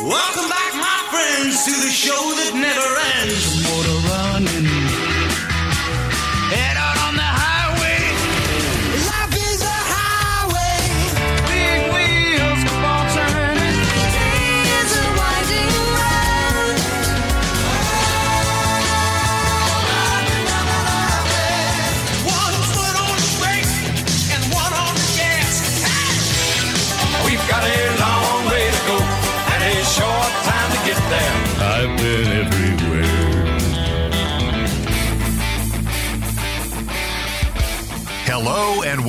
Welcome back, my friends, to the show that never ends. Motor running.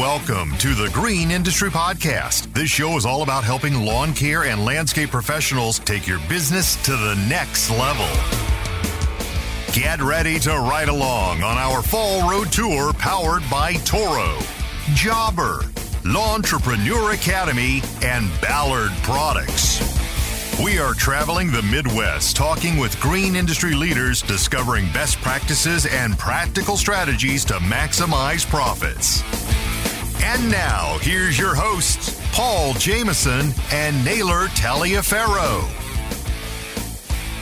Welcome to the Green Industry Podcast. This show is all about helping lawn care and landscape professionals take your business to the next level. Get ready to ride along on our fall road tour powered by Toro, Jobber, Entrepreneur Academy, and Ballard Products. We are traveling the Midwest talking with green industry leaders, discovering best practices and practical strategies to maximize profits. And now, here's your hosts, Paul Jameson and Naylor Taliaferro.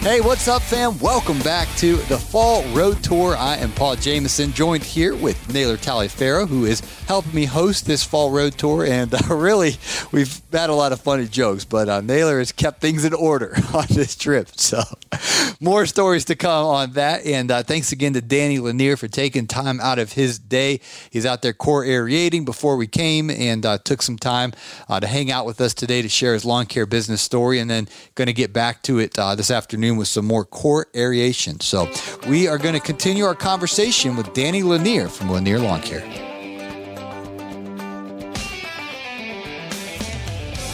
Hey, what's up, fam? Welcome back to the Fall Road Tour. I am Paul Jameson, joined here with Naylor Taliaferro, who is helping me host this Fall Road Tour. And uh, really, we've had a lot of funny jokes, but uh, Naylor has kept things in order on this trip. So, more stories to come on that. And uh, thanks again to Danny Lanier for taking time out of his day. He's out there core aerating before we came and uh, took some time uh, to hang out with us today to share his lawn care business story. And then going to get back to it uh, this afternoon with some more core aeration. So we are going to continue our conversation with Danny Lanier from Lanier Lawn Care.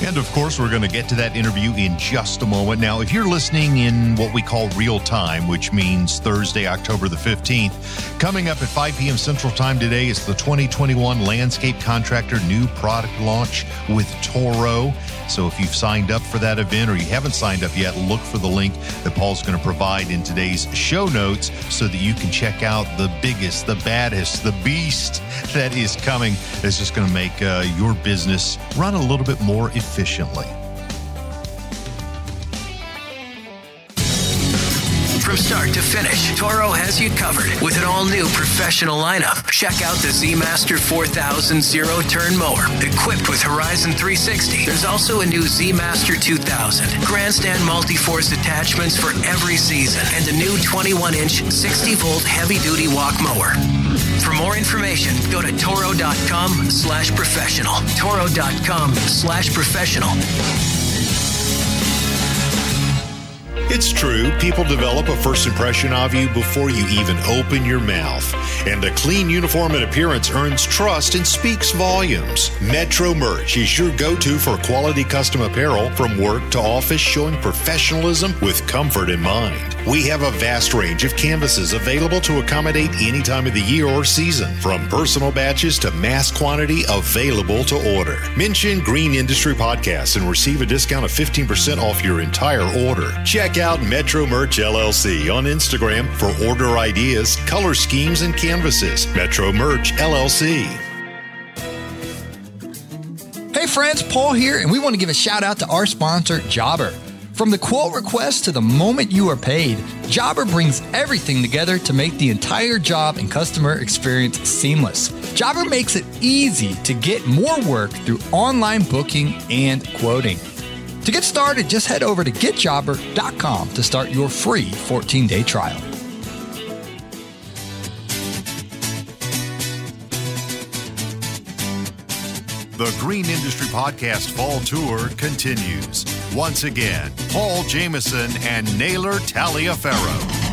And of course, we're going to get to that interview in just a moment. Now, if you're listening in what we call real time, which means Thursday, October the 15th, coming up at 5 p.m. Central Time today is the 2021 Landscape Contractor New Product Launch with Toro. So if you've signed up for that event or you haven't signed up yet, look for the link that Paul's going to provide in today's show notes so that you can check out the biggest, the baddest, the beast that is coming. That's just going to make uh, your business run a little bit more. From start to finish, Toro has you covered with an all new professional lineup. Check out the Z Master 4000 zero turn mower equipped with Horizon 360. There's also a new Z Master 2000 grandstand multi force attachments for every season and a new 21 inch 60 volt heavy duty walk mower. For more information, go to toro.com slash professional. Toro.com slash professional. It's true, people develop a first impression of you before you even open your mouth. And a clean uniform and appearance earns trust and speaks volumes. Metro Merch is your go to for quality custom apparel from work to office, showing professionalism with comfort in mind. We have a vast range of canvases available to accommodate any time of the year or season, from personal batches to mass quantity available to order. Mention Green Industry Podcast and receive a discount of 15% off your entire order. Check out Metro Merch LLC on Instagram for order ideas, color schemes, and canvases. Metro Merch LLC. Hey friends, Paul here, and we want to give a shout out to our sponsor, Jobber. From the quote request to the moment you are paid, Jobber brings everything together to make the entire job and customer experience seamless. Jobber makes it easy to get more work through online booking and quoting. To get started, just head over to getjobber.com to start your free 14 day trial. The Green Industry Podcast Fall Tour continues. Once again, Paul Jameson and Naylor Taliaferro.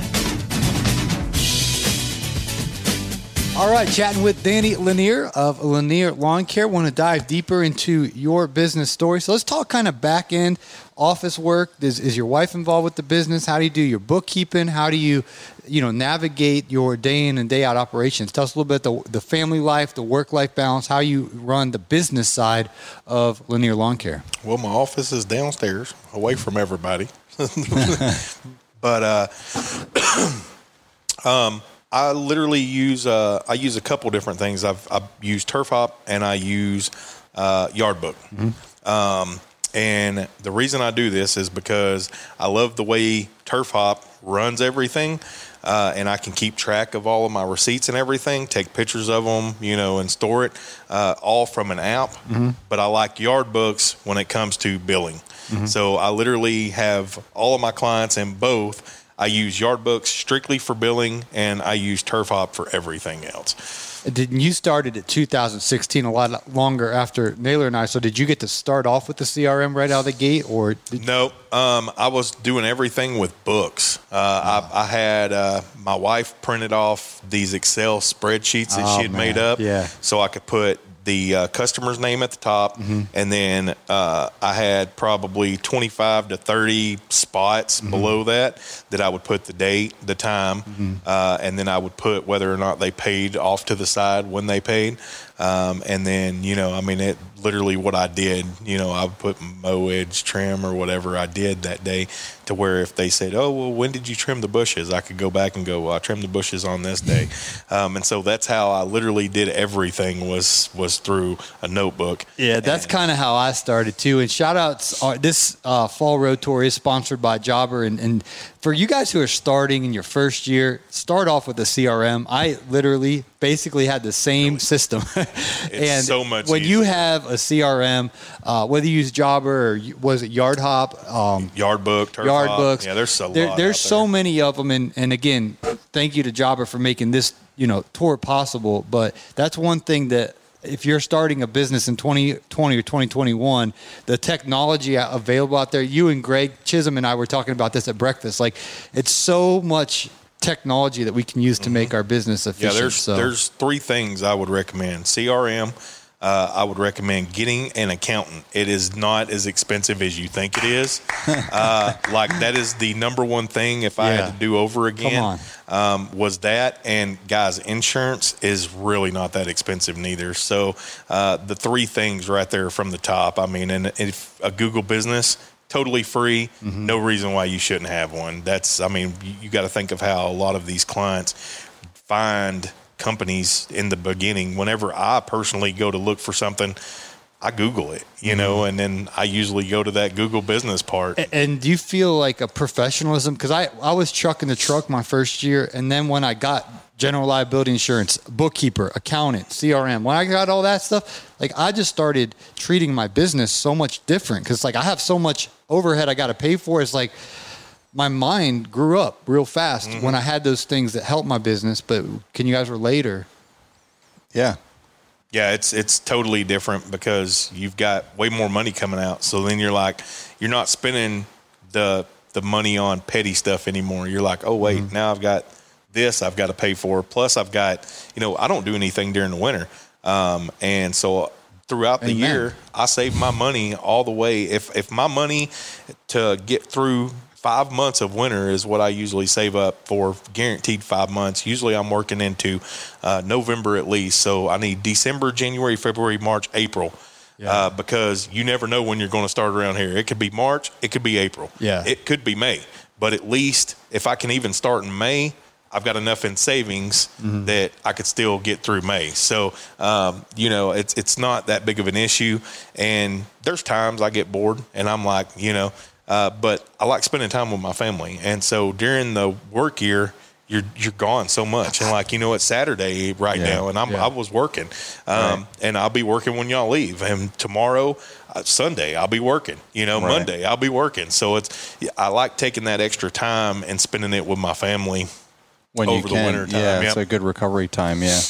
All right, chatting with Danny Lanier of Lanier Lawn Care. Want to dive deeper into your business story. So let's talk kind of back end office work. Is, is your wife involved with the business? How do you do your bookkeeping? How do you, you know, navigate your day in and day out operations? Tell us a little bit the, the family life, the work life balance, how you run the business side of Lanier Lawn Care. Well, my office is downstairs, away from everybody. but uh, um, I literally use uh, I use a couple different things. I've I use Turf Hop and I use uh, Yard Book. Um, And the reason I do this is because I love the way Turf Hop runs everything. Uh, and I can keep track of all of my receipts and everything, take pictures of them, you know, and store it uh, all from an app. But I like yard books when it comes to billing. So I literally have all of my clients in both. I use yard books strictly for billing, and I use Turf Hop for everything else. Didn't you started at 2016 a lot longer after Naylor and I? So did you get to start off with the CRM right out of the gate, or did, Nope. Um, I was doing everything with books. Uh, I, I had uh, my wife printed off these Excel spreadsheets that Oh, she had made up, Yeah. so I could put the uh, customer's name at the top, Mm-hmm. and then uh, I had probably 25 to 30 spots Mm-hmm. below that that I would put the date, the time, Mm-hmm. uh, and then I would put whether or not they paid off to the side when they paid. Um, and then, you know, I mean, it literally what I did, you know, I would put mow edge trim or whatever I did that day to where if they said, oh, well, when did you trim the bushes? I could go back and go, well, I trimmed the bushes on this day. Um, and so that's how I literally did everything was, was through a notebook. Yeah, that's kind of how I started too. And shout outs, are, this uh, fall road tour is sponsored by Jobber. And, and for you guys who are starting in your first year, start off with a CRM. I literally basically had the same system. and so much when you have a CRM, uh, whether you use Jobber or was it Yard Hop, um, Yard book, turf yard hop. books. Yeah, there's so there, there's so there. many of them, and, and again, thank you to Jobber for making this you know tour possible. But that's one thing that if you're starting a business in 2020 or 2021, the technology available out there. You and Greg Chisholm and I were talking about this at breakfast. Like it's so much technology that we can use to make our business Mm-hmm. Yeah, there's so. there's three things I would recommend. CRM, uh, I would recommend getting an accountant. It is not as expensive as you think it is. uh, like that is the number one thing. If I Yeah. had to do over again, um, was that. And guys, insurance is really not that expensive neither. So uh, the three things right there from the top. I mean, and if a Google business. Totally free. Mm-hmm. No reason why you shouldn't have one. That's, I mean, you, you got to think of how a lot of these clients find companies in the beginning. Whenever I personally go to look for something, I Google it, you know, mm-hmm. and then I usually go to that Google business part. A- And do you feel like a professionalism? Because I, I was trucking the truck my first year, and then when I got general liability insurance, bookkeeper, accountant, CRM, when I got all that stuff, like I just started treating my business so much different. Because like I have so much overhead I got to pay for. It's like my mind grew up real fast Mm-hmm. when I had those things that helped my business. But can you guys relate or? Yeah. Yeah, it's it's totally different because you've got way more money coming out. So then you're like, you're not spending the the money on petty stuff anymore. You're like, oh wait, Mm-hmm. now I've got this I've got to pay for. Plus I've got, you know, I don't do anything during the winter, um, and so throughout the Amen. year I save my money all the way. If if my money to get through five months of winter is what I usually save up for guaranteed five months. Usually I'm working into uh, November at least. So I need December, January, February, March, April. Uh, because you never know when you're going to start around here. It could be March, it could be April, Yeah. it could be May. But at least if I can even start in May, I've got enough in savings that I could still get through May. So, um, you know, it's it's not that big of an issue. And there's times I get bored and I'm like, you know, uh, but I like spending time with my family. And so during the work year, you're you're gone so much. And like, you know, it's Saturday right Yeah. now, and I'm Yeah. I was working, um, and I'll be working when y'all leave. And tomorrow, uh, Sunday, I'll be working. You know, Right. Monday I'll be working. So it's I like taking that extra time and spending it with my family. When Over the winter time, Yeah, yep. it's a good recovery time. Yeah.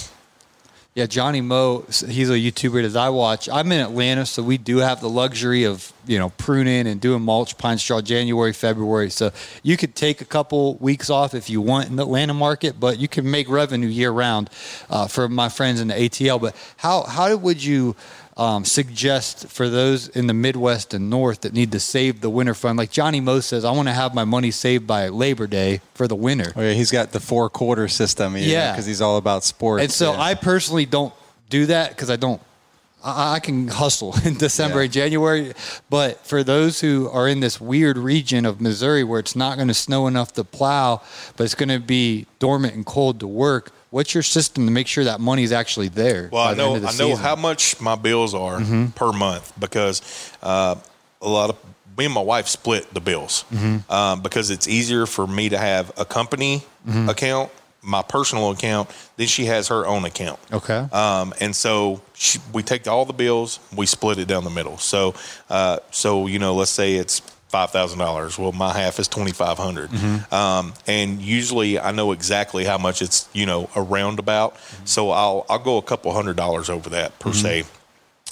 Yeah, Johnny Moe, he's a YouTuber that I watch. I'm in Atlanta, so we do have the luxury of, you know, pruning and doing mulch pine straw January, February. So you could take a couple weeks off if you want in the Atlanta market, but you can make revenue year round uh, for my friends in the ATL. But how, how would you um, suggest for those in the Midwest and North that need to save the winter fund? Like Johnny Mo says, I want to have my money saved by Labor Day for the winter. Oh yeah, he's got the four quarter system. Yeah. because he's all about sports. And so yeah. I personally don't do that because I don't. I, I can hustle in December Yeah. and January, but for those who are in this weird region of Missouri where it's not going to snow enough to plow, but it's going to be dormant and cold to work, what's your system to make sure that money is actually there? Well, by I the end know of the I know season? how much my bills are per month because uh, a lot of me and my wife split the bills um, because it's easier for me to have a company account, my personal account, then she has her own account. Okay. Um, and so she, we take all the bills, we split it down the middle. So, uh, so you know, let's say it's five thousand dollars. Well, my half is twenty Um, and usually, I know exactly how much it's you know a roundabout. So I'll I'll go a couple hundred dollars over that per se.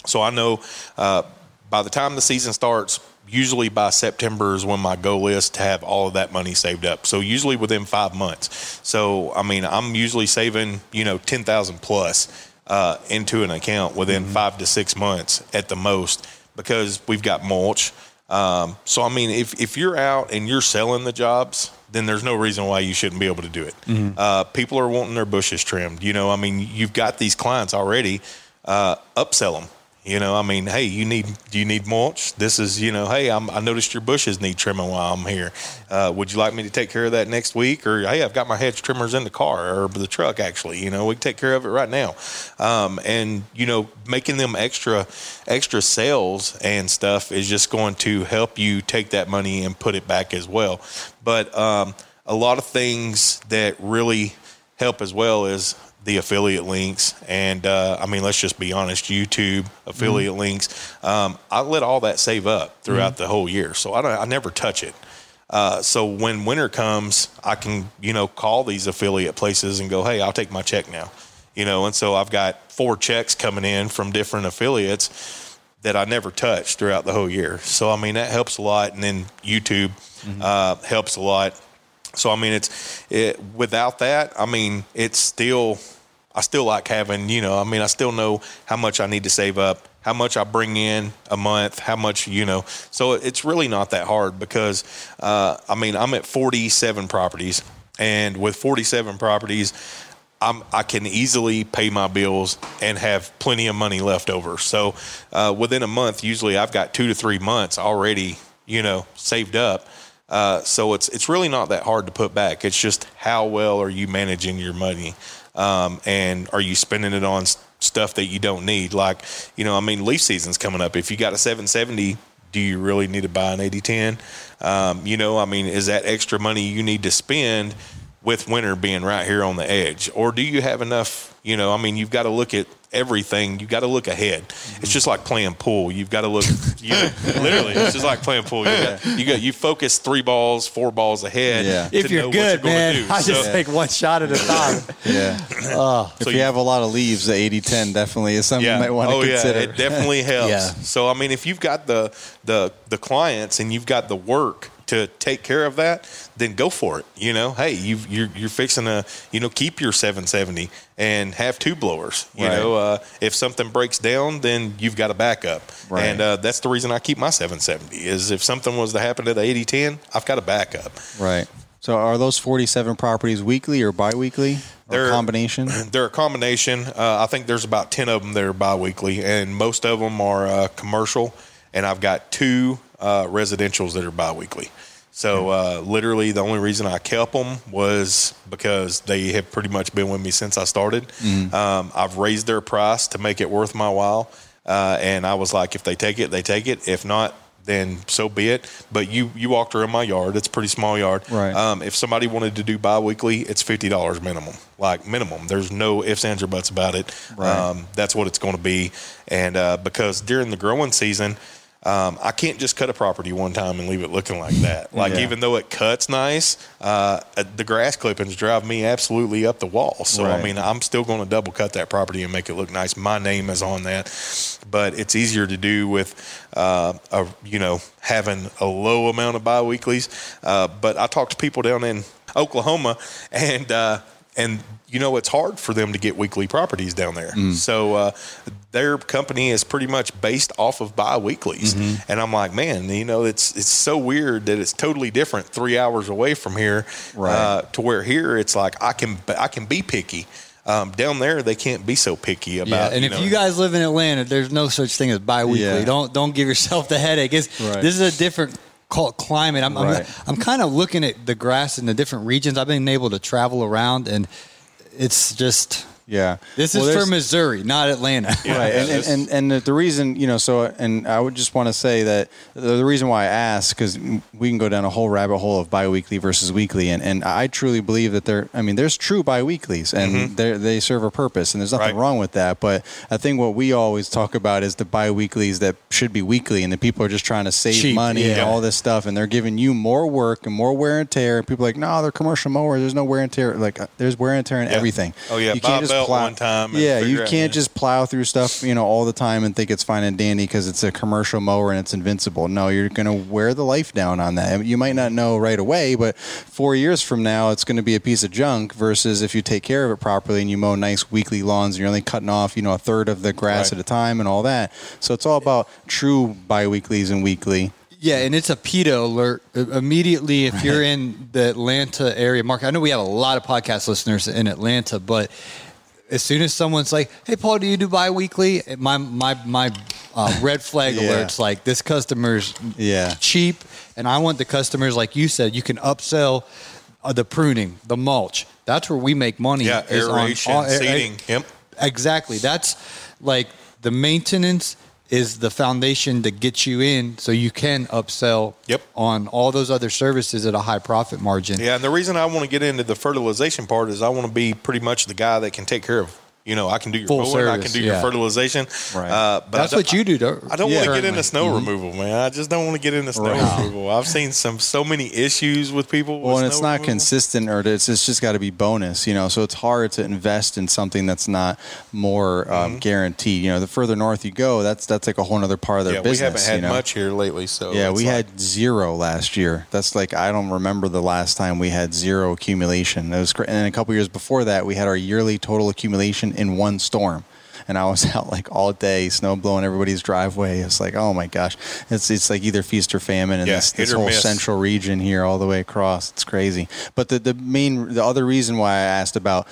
So I know uh, by the time the season starts, usually by September is when my goal is to have all of that money saved up. So usually within five months. So I mean, I'm usually saving you know ten thousand plus uh, into an account within five to six months at the most because we've got mulch. Um, so I mean, if if you're out and you're selling the jobs, then there's no reason why you shouldn't be able to do it. Uh, people are wanting their bushes trimmed. You know, I mean, you've got these clients already. Uh, upsell them. You know, I mean, hey, you need do you need mulch? This is, you know, hey, I'm, I noticed your bushes need trimming while I'm here. Uh, would you like me to take care of that next week? Or hey, I've got my hedge trimmers in the car or the truck. Actually, you know, we can take care of it right now. Um, and you know, making them extra extra sales and stuff is just going to help you take that money and put it back as well. But um, a lot of things that really help as well is the affiliate links and uh, i mean let's just be honest youtube affiliate links um, i let all that save up throughout the whole year so i don't i never touch it uh, so when winter comes i can you know call these affiliate places and go hey i'll take my check now you know and so i've got four checks coming in from different affiliates that I never touched throughout the whole year. So I mean that helps a lot, and then YouTube uh, helps a lot. So I mean it's it, without that, I mean it's still I still like having you know I mean I still know how much I need to save up, how much I bring in a month, how much you know. So it's really not that hard because uh, I mean I'm at 47 properties, and with 47 properties. I'm, I can easily pay my bills and have plenty of money left over. So uh, within a month, usually I've got two to three months already, you know, saved up. Uh, so it's it's really not that hard to put back. It's just how well are you managing your money, um, and are you spending it on stuff that you don't need? Like, you know, I mean, leaf season's coming up. If you got a 770, do you really need to buy an 8010? Um, you know, I mean, is that extra money you need to spend? with winter being right here on the edge? Or do you have enough? You know, I mean, you've got to look at everything. You've got to look ahead. It's just like playing pool. You've got to look, you know, literally, it's just like playing pool. You got, you got, you focus three balls, four balls ahead. Yeah. to If you're know what good, gonna man, do. I just So- take one shot at a time. Yeah. Uh, if So you, you- have a lot of leaves, the 80 10 definitely is something you might want to oh, consider. yeah. It definitely helps. Yeah. So I mean, if you've got the the the clients and you've got the work to take care of that, then go for it. You know, hey, you you're you're fixing to you know keep your 770 and have two blowers. You Right. know, uh, if something breaks down, then you've got a backup. Right. And uh, that's the reason I keep my 770 is if something was to happen to the 8010, I've got a backup. right. So are those 47 properties weekly or biweekly? They're- a combination? They're a combination. Uh, I think there's about 10 of them that are biweekly, and most of them are uh, commercial. And I've got two uh, residentials that are biweekly. So uh, literally, the only reason I kept them was because they have pretty much been with me since I started. Um, I've raised their price to make it worth my while, uh, and I was like, if they take it, they take it. If not, then so be it. But you you walked around my yard; it's a pretty small yard. Right. Um, if somebody wanted to do biweekly, it's fifty dollars minimum, like minimum. There's no ifs, ands, or buts about it. Right. Um, that's what it's going to be. And uh, because during the growing season, um, I can't just cut a property one time and leave it looking like that. Like Yeah. even though it cuts nice, uh, the grass clippings drive me absolutely up the wall. So I mean, I'm still going to double cut that property and make it look nice. My name is on that, but it's easier to do with, uh, a, you know, having a low amount of biweeklies. Uh, but I talk to people down in Oklahoma, and uh, and you know it's hard for them to get weekly properties down there. So uh, their company is pretty much based off of bi-weeklies, and I'm like, man, you know, it's it's so weird that it's totally different three hours away from here, Right. uh, to where here it's like I can I can be picky. Um, down there, they can't be so picky about. Yeah, and if know, you guys live in Atlanta, there's no such thing as biweekly. Yeah. Don't don't give yourself the headache. It's, Right. This is a different climate. I'm Right. I'm, I'm kind of looking at the grass in the different regions. I've been able to travel around, and it's just Yeah. This Well, is there's- for Missouri, not Atlanta. right and, and, and and the- the reason you know so and i would just want to say that the, the reason why i asked because we can go down a whole rabbit hole of biweekly versus weekly and, and i truly believe that there i mean there's true biweeklies and they they serve a purpose and there's nothing Mm-hmm. Right. wrong with that but i think what we always talk about is the biweeklies that should be weekly and the people are just trying to save Cheap, money and all this stuff and they're giving you more work and more wear and tear and people are like no they're commercial mowers there's no wear and tear like uh, there's wear and tear in Yeah. everything Oh, yeah, you buy can't a just belt plow one time and yeah you can't yeah. just plow through stuff, you know, all the time and think it's fine and dandy because it's a commercial mower and it's invincible. No, you're going to wear the life down on that. You might not know right away, but four years from now, it's going to be a piece of junk. Versus if you take care of it properly and you mow nice weekly lawns, and you're only cutting off, you know, a third of the grass Right. at a time and all that. So it's all about true biweeklies and weekly. Yeah, and it's a PETA alert Uh, immediately if you're in the Atlanta area. Mark, I know we have a lot of podcast listeners in Atlanta, but as soon as someone's like, "Hey, Paul, do you do biweekly?" My my my uh, red flag Yeah. alerts like this customer's Yeah. cheap, and I want the customers like you said. You can upsell uh, the pruning, the mulch. That's where we make money. Yeah, is on- aeration, on- seeding. Yep. Exactly. That's like the maintenance is the foundation to get you in so you can upsell Yep. on all those other services at a high profit margin. Yeah, and the reason I want to get into the fertilization part is I want to be pretty much the guy that can take care of. You know, I can do your Full mowing, I can do yeah. your fertilization. Right. Uh, but That's what you do. Though, I don't want to get into snow removal, man. I just don't want to get into snow Right. removal. I've seen some so many issues with people. Well, with and it's not removal. consistent, or it's, it's just got to be bonus, you know. So it's hard to invest in something that's not more um, guaranteed. You know, the further north you go, that's that's like a whole other part of their Yeah, we haven't had you know? much here lately, so Yeah, we like- had zero last year. That's like I don't remember the last time we had zero accumulation. It was, cra- and then a couple years before that, we had our yearly total accumulation in one storm. And I was out like all day, snow blowing everybody's driveway. It's like, oh my gosh, it's it's like either feast or famine in Yeah, this, this whole miss. central region here, all the way across. It's crazy. But the the main, the other reason why I asked about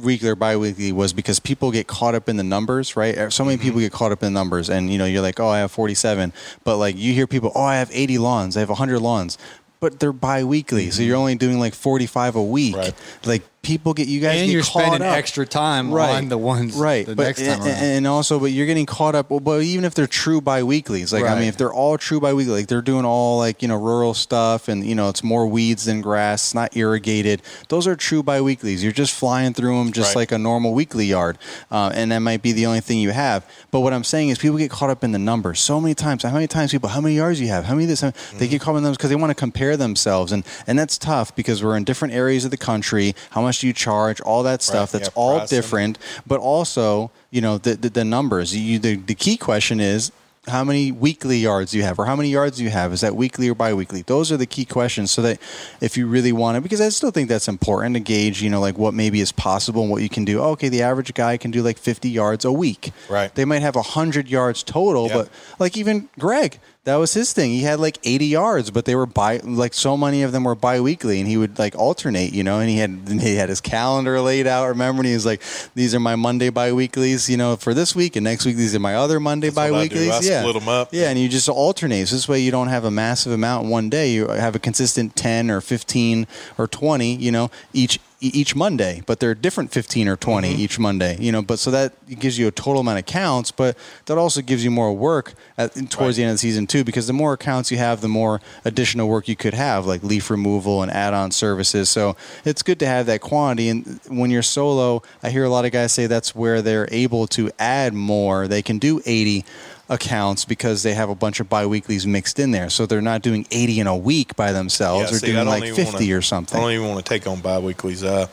weekly or biweekly was because people get caught up in the numbers, right? So many Mm-hmm. people get caught up in the numbers, and you know, you're like, oh, I have 47, but like you hear people, oh, I have 80 lawns, I have 100 lawns, but they're biweekly, so you're only doing like 45 a week. Mm-hmm. Right. Like people get you guys and get you're caught spending up. extra time right. on the ones right. the but, next time and, and also but you're getting caught up well, but even if they're true bi-weeklies like i mean if they're all true bi-weekly like they're doing all like you know rural stuff and you know it's more weeds than grass it's not irrigated those are true bi-weeklies. You're just flying through them just Right. like a normal weekly yard uh, and that might be the only thing you have. But what i'm saying is people get caught up in the numbers so many times. How many times people how many yards you have? How many this how, they get caught up in them because they want to compare themselves and and that's tough because we're in different areas of the country. How much do you charge all that stuff Right, that's yeah, all pricing. different but also you know the the, the numbers you the, the key question is how many weekly yards you have or how many yards you have is that weekly or biweekly those are the key questions so that if you really want it because i still think that's important to gauge you know like what maybe is possible and what you can do okay the average guy can do like 50 yards a week Right. they might have 100 yards total Yeah. but like even greg that was his thing. He had like 80 yards, but they were by like so many of them were biweekly, and he would like alternate, you know. And he had he had his calendar laid out. Remember, and he was like, "These are my Monday biweeklies, you know, for this week, and next week these are my other Monday That's what I biweeklies." I yeah, split 'em up. Yeah, and you just alternate. So this way, you don't have a massive amount in one day. You have a consistent 10 or 15 or 20, you know, each each Monday, but they're different 15 or 20 Mm-hmm. each Monday, you know, but so that gives you a total amount of counts, but that also gives you more work at, towards Right. the end of the season too, because the more accounts you have, the more additional work you could have, like leaf removal and add-on services. So it's good to have that quantity. And when you're solo, I hear a lot of guys say that's where they're able to add more. They can do 80 accounts because they have a bunch of biweeklies mixed in there. So they're not doing 80 in a week by themselves. Yeah, they're see, doing like 50 wanna- or something. I don't even want to take on biweeklies. Uh,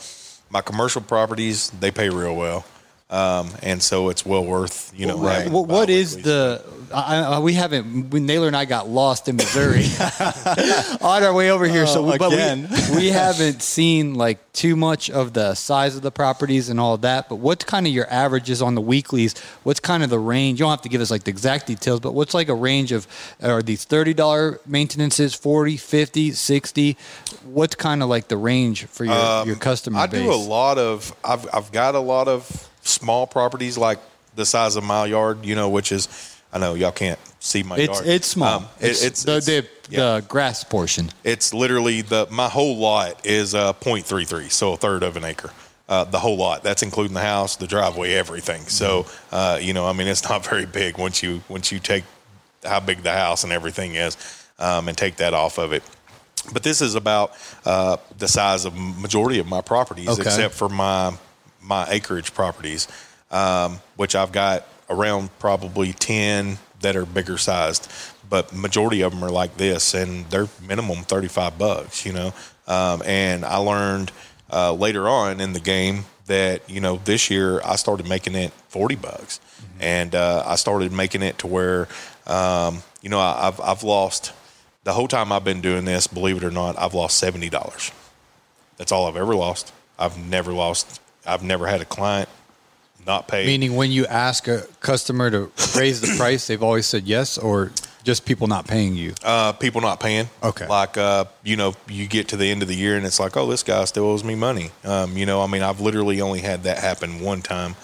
my commercial properties they pay real well, um, and so it's well worth you know. Right. having What, is the? I, I, we haven't. When Naylor and I got lost in Missouri on our way over here, so Oh, but again. we, we haven't seen like too much of the size of the properties and all that. But what's kind of your averages on the weeklies? What's kind of the range? You don't have to give us like the exact details, but what's like a range of? Are these thirty dollar maintenances, 40, 50, 60? What's kind of like the range for your your customer Um, I base? do a lot of. I've I've got a lot of small properties like the size of my yard. You know, which is I know y'all can't see my It's yard. it's small. Um, it- it's, it's the it's- the, yeah. the grass portion. It's literally the my whole lot is uh, 0.33, so a third of an acre. uh, the whole lot. That's including the house, the driveway, everything. So, uh, you know, I mean, it's not very big once you once you take how big the house and everything is, um, and take that off of it. But this is about uh, the size of majority of my properties, Okay. except for my my acreage properties, um, which I've got around probably ten that are bigger sized. But majority of them are like this, and they're minimum thirty five bucks. You know, um, and I learned uh, later on in the game that you know this year I started making it forty bucks, and uh, I started making it to where um, you know I, I've I've lost the whole time I've been doing this. Believe it or not, I've lost seventy dollars. That's all I've ever lost. I've never lost. I've never had a client not pay. Meaning, when you ask a customer to raise the price, they've always said yes, or just people not paying you. uh, people not paying. Okay. Like, uh, you know, you get to the end of the year and it's like, oh, this guy still owes me money. Um, you know, I mean, I've literally only had that happen one time.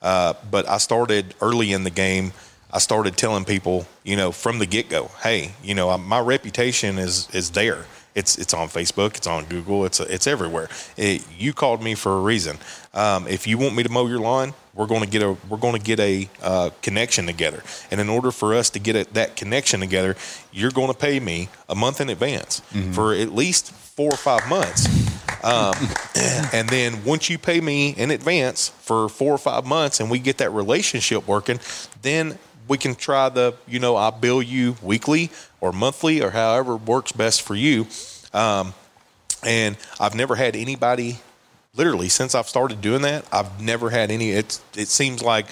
Uh, but I started early in the game. I started telling people, you know, from the get go, hey, you know, my reputation is is there. It's it's on Facebook, it's on Google, it's it's everywhere. It, you called me for a reason. Um, if you want me to mow your lawn, we're going to get a we're going to get a uh, connection together. And in order for us to get a, that connection together, you're going to pay me a month in advance for at least four or five months. Um, and then once you pay me in advance for four or five months and we get that relationship working, then we can try the, you know, I bill you weekly or monthly or however works best for you. Um, and I've never had anybody, literally, since I've started doing that, I've never had any. It, it seems like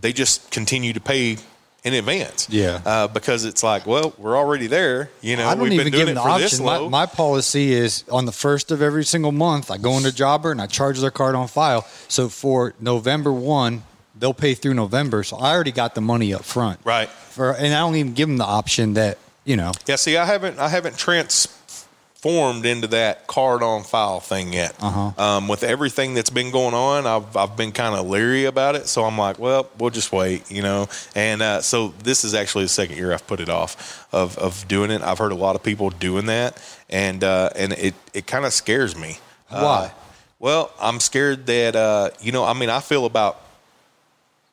they just continue to pay in advance. Yeah. Uh, because it's like, well, we're already there. You know, I don't we've even been give doing them it the for this option. My, my policy is on the first of every single month, I go into Jobber and I charge their card on file. So for November one, they'll pay through November. So I already got the money up front. Right. For and I don't even give them the option that you know. Yeah, see, I haven't I haven't transformed into that card on file thing yet. Uh-huh. Um, with everything that's been going on, I've I've been kind of leery about it. So I'm like, well, we'll just wait, you know. And uh, so this is actually the second year I've put it off of of doing it. I've heard a lot of people doing that, and uh, and it it kind of scares me. Uh, Why? well, I'm scared that uh, you know. I mean, I feel about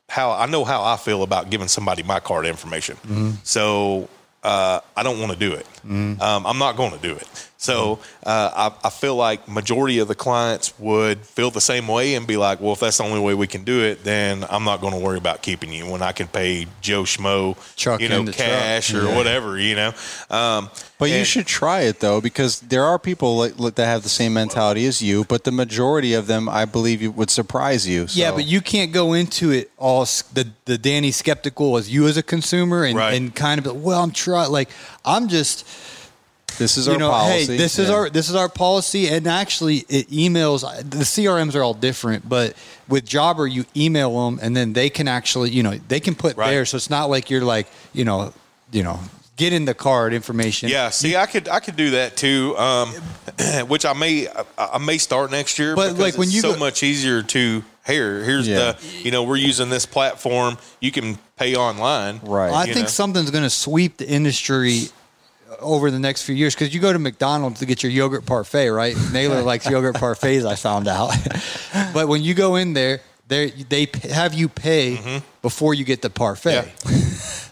how I know how I feel about giving somebody my card information. Mm-hmm. So uh, I don't want to do it. Um, I'm not going to do it. So uh, I, I feel like majority of the clients would feel the same way and be like, well, if that's the only way we can do it, then I'm not going to worry about keeping you when I can pay Joe Schmo, Truck you know, in the truck. cash or whatever, you know. Um, But you should try it though, because there are people like, like, that have the same mentality as you. But the majority of them, I believe, would surprise you. Yeah, but you can't go into it all the the Danny skeptical as you as a consumer and, Right. and kind of well, I'm trying like I'm just This is you our know, policy. hey, this is our this is our policy, and actually, it emails. The CRMs are all different, but with Jobber, you email them, and then they can actually, you know, they can put Right. there. So it's not like you're like, you know, you know, get in the card information. Yeah, see, I could I could do that too, um, which I may I, I may start next year. But, because like, when it's you so go- much easier to here. Here's Yeah. the you know we're using this platform. You can pay online. Right. I think know. something's going to sweep the industry over the next few years because you go to McDonald's to get your yogurt parfait, right? Naylor likes yogurt parfaits. I found out, but when you go in there, they they have you pay mm-hmm. before you get the parfait,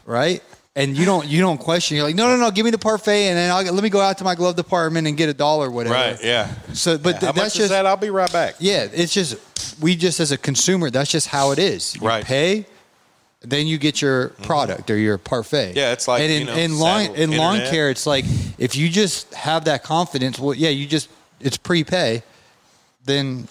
right? And you don't you don't question. You're like, no, no, no, give me the parfait, and then I'll, let me go out to my glove department and get a dollar, whatever. Right. Yeah. So, but How th- that's just that? I'll be right back. yeah, it's just we just as a consumer, that's just how it is. You Right. pay, then you get your mm-hmm. product or your parfait. Yeah, it's like, and in, you know, in lawn in lawn internet. care, it's like if you just have that confidence. Well, yeah, you just it's prepay, then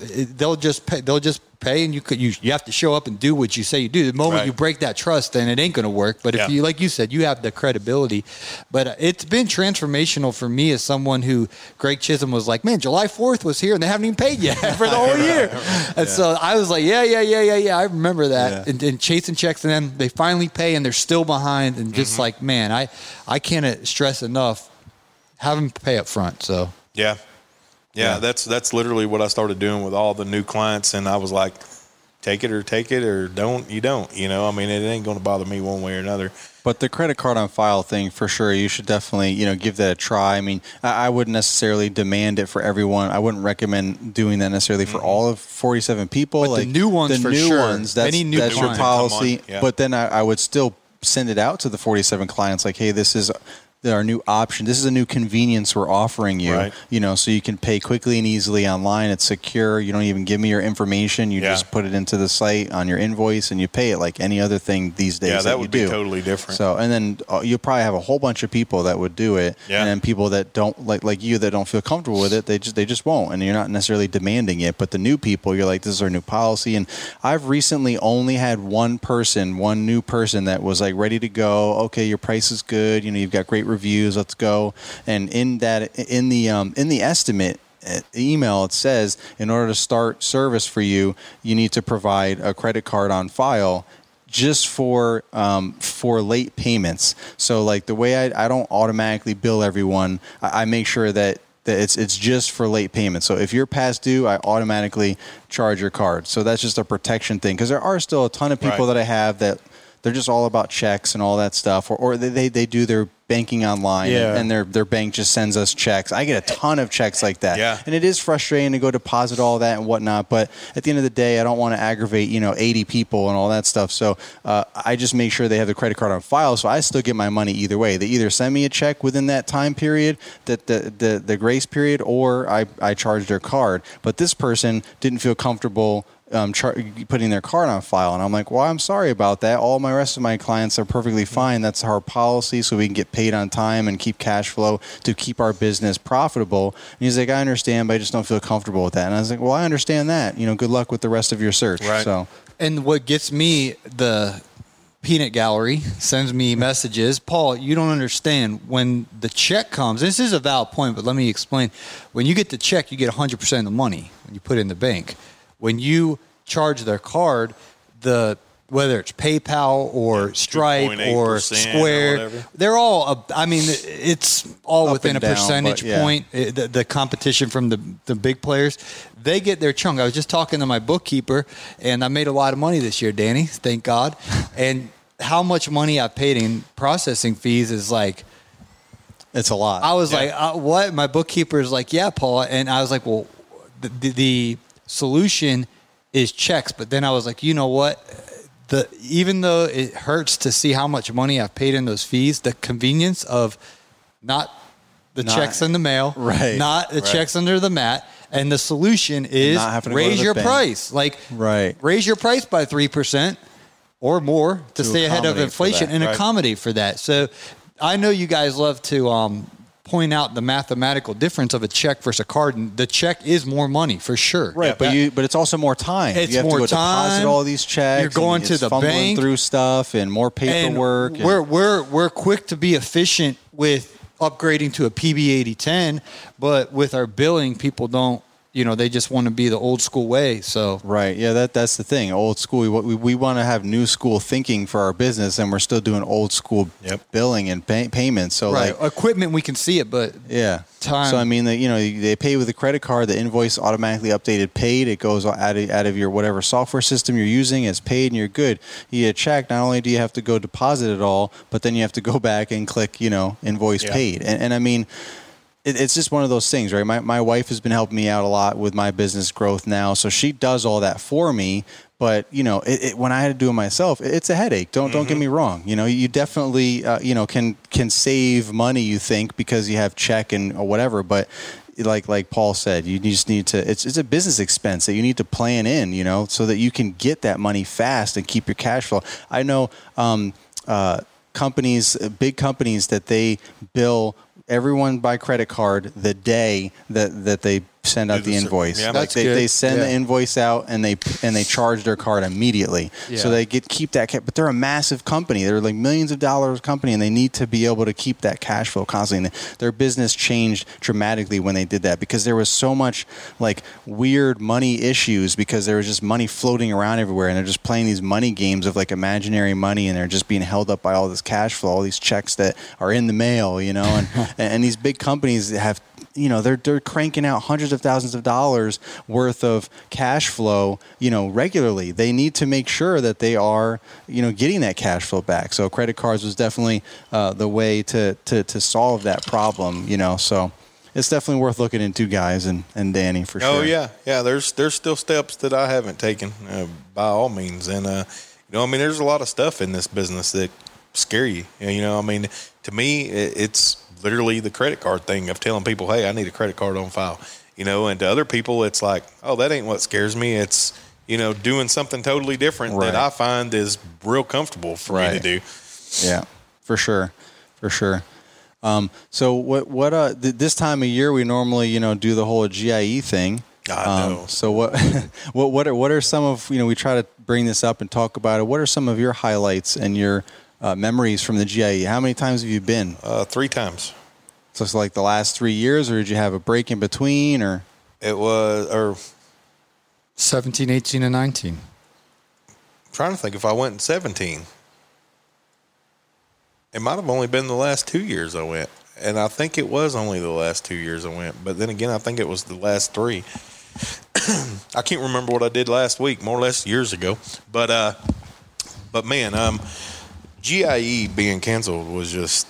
it, they'll just pay. They'll just pay, and you could you you have to show up and do what you say you do. The moment Right. you break that trust, then it ain't going to work. But if Yeah. you like you said, you have the credibility. But uh, it's been transformational for me as someone who Greg Chisholm was like, man, July Fourth was here, and they haven't even paid yet for the whole year. And so I was like, yeah, yeah, yeah, yeah, yeah. I remember that. Yeah. And, and chasing checks, and then they finally pay, and they're still behind. And Mm-hmm. just like, man, I I can't stress enough. Have them pay up front. So Yeah. Yeah. Yeah. That's that's literally what I started doing with all the new clients, and I was like, take it or take it or don't. You don't. You know. I mean, it ain't going to bother me one way or another. But the credit card on file thing, for sure, you should definitely you know give that a try. I mean, I, I wouldn't necessarily demand it for everyone. I wouldn't recommend doing that necessarily for all of 47 people. But the like new ones the for new sure. ones. That's, Any new that's your client. Come on, policy. yeah. But then I, I would still send it out to the 47 clients like, hey, this is our new option. This is a new convenience we're offering you. Right. You know, so you can pay quickly and easily online. It's secure. You don't even give me your information. You Yeah. just put it into the site on your invoice and you pay it like any other thing these days. Yeah, that you would be do. totally different. So, and then uh, you'll probably have a whole bunch of people that would do it, Yeah. and then people that don't like like you that don't feel comfortable with it. They just they just won't, and you're not necessarily demanding it. But the new people, you're like, this is our new policy. And I've recently only had one person, one new person that was like ready to go. Okay, your price is good. You know, you've got great reviews. Let's go. And in that in the um, in the estimate uh, email it says in order to start service for you you need to provide a credit card on file just for um, for late payments so like the way I, I don't automatically bill everyone I, I make sure that that it's it's just for late payments. So if you're past due, I automatically charge your card. So that's just a protection thing because there are still a ton of people Right. that I have that they're just all about checks and all that stuff, or, or they they do their banking online Yeah. and their their bank just sends us checks. I get a ton of checks like that, Yeah. and it is frustrating to go deposit all that and whatnot. But at the end of the day, I don't want to aggravate you know 80 people and all that stuff. So uh, I just make sure they have the credit card on file, so I still get my money either way. They either send me a check within that time period, that the the, the grace period, or I I charge their card. But this person didn't feel comfortable um, char- putting their card on file. And I'm like, well, I'm sorry about that. All my rest of my clients are perfectly fine. That's our policy, so we can get paid on time and keep cash flow to keep our business profitable. And he's like, I understand, but I just don't feel comfortable with that. And I was like, well, I understand that. You know, good luck with the rest of your search. Right. So And what gets me, the peanut gallery sends me messages. Paul, you don't understand when the check comes. This is a valid point, but let me explain. When you get the check, you get 100% of the money when you put it in the bank. When you charge their card, the whether it's PayPal or Stripe or 2.8% or Square, they're all. I mean, it's all Up within a down, percentage yeah. point the, the competition from the, the big players, they get their chunk. I was just talking to my bookkeeper, and I made a lot of money this year, Danny. Thank God. and how much money I paid in processing fees is like it's a lot. I was like, uh, what? My bookkeeper is like, yeah, Paul. And I was like, well, the, the solution is checks. But then I was like, you know what? The even though it hurts to see how much money I've paid in those fees, the convenience of not the Not- checks in the mail, Right. Not the Right. checks under the mat. And the solution is not having to go to raise your bank. price. Like Right. raise your price by three percent or more to, To stay ahead of inflation that. and Right. accommodate for that. So I know you guys love to um, point out the mathematical difference of a check versus a card, and the check is more money for sure. Right, but you but it's also more time. It's you have more to go deposit all these checks. You're going and to the bank. through stuff and more and paperwork. and- we're we're we're quick to be efficient with upgrading to a PB8010, but with our billing, people don't. You know, they just want to be the old school way. So Right. Yeah, that that's the thing. Old school. We we, we want to have new school thinking for our business, and we're still doing old school Yep. billing and pay, payments. So right, like, equipment we can see it, but yeah, Time. So I mean, that you know, they pay with a credit card. The invoice automatically updated, paid. It goes out of, out of your whatever software system you're using. It's paid, and you're good. You get a check. Not only do you have to go deposit it all, but then you have to go back and click, you know, invoice Yeah. paid. And, and I mean. It, it's just one of those things, right? My, my wife has been helping me out a lot with my business growth now, so she does all that for me. But you know, it, it, when I had to do it myself, it, it's a headache. Don't don't get me wrong. You know, you definitely uh, you know can can save money. You think because you have check and or whatever, but like like Paul said, you just need to. It's it's a business expense that you need to plan in. You know, so that you can get that money fast and keep your cash flow. I know. Um, uh, companies, uh, big companies, that they bill everyone by credit card the day that, that they send out the the invoice. yeah. Like they, good. they send the invoice out and they and they charge their card immediately. So they get keep that. ca- But they're a massive company. They're like millions of dollars company, and they need to be able to keep that cash flow constantly. And their business changed dramatically when they did that because there was so much like weird money issues because there was just money floating around everywhere, and they're just playing these money games of like imaginary money, and they're just being held up by all this cash flow, all these checks that are in the mail, you know, and and these big companies have you know they're they're cranking out hundreds of thousands of dollars worth of cash flow you know regularly they need to make sure that they are you know getting that cash flow back so credit cards was definitely uh, the way to, to to solve that problem you know so it's definitely worth looking into guys and, and danny for sure Oh yeah, yeah. There's there's still steps that I haven't taken uh, by all means, and uh, you know, I mean, there's a lot of stuff in this business that scare you. You know, I mean, to me, it, it's literally the credit card thing of telling people, "Hey, I need a credit card on file." You know, and to other people, it's like, "Oh, that ain't what scares me." It's you know, doing something totally different Right. that I find is real comfortable for me to do. Yeah, for sure, for sure. Um, so what what uh th- this time of year we normally you know do the whole GIE thing. I Um, know. So what what what are what are some of you know we try to bring this up and talk about it. What are some of your highlights and your uh, memories from the GIE? How many times have you been? Uh, three times. So it's like the last three years, or did you have a break in between, or It was, or 17, 18, and 19. trying to think if I went in 17. It might have only been the last two years I went. And I think it was only the last two years I went. But then again, I think it was the last three. I can't remember what I did last week, more or less years ago. But, uh, but man, um, GIE being canceled was just,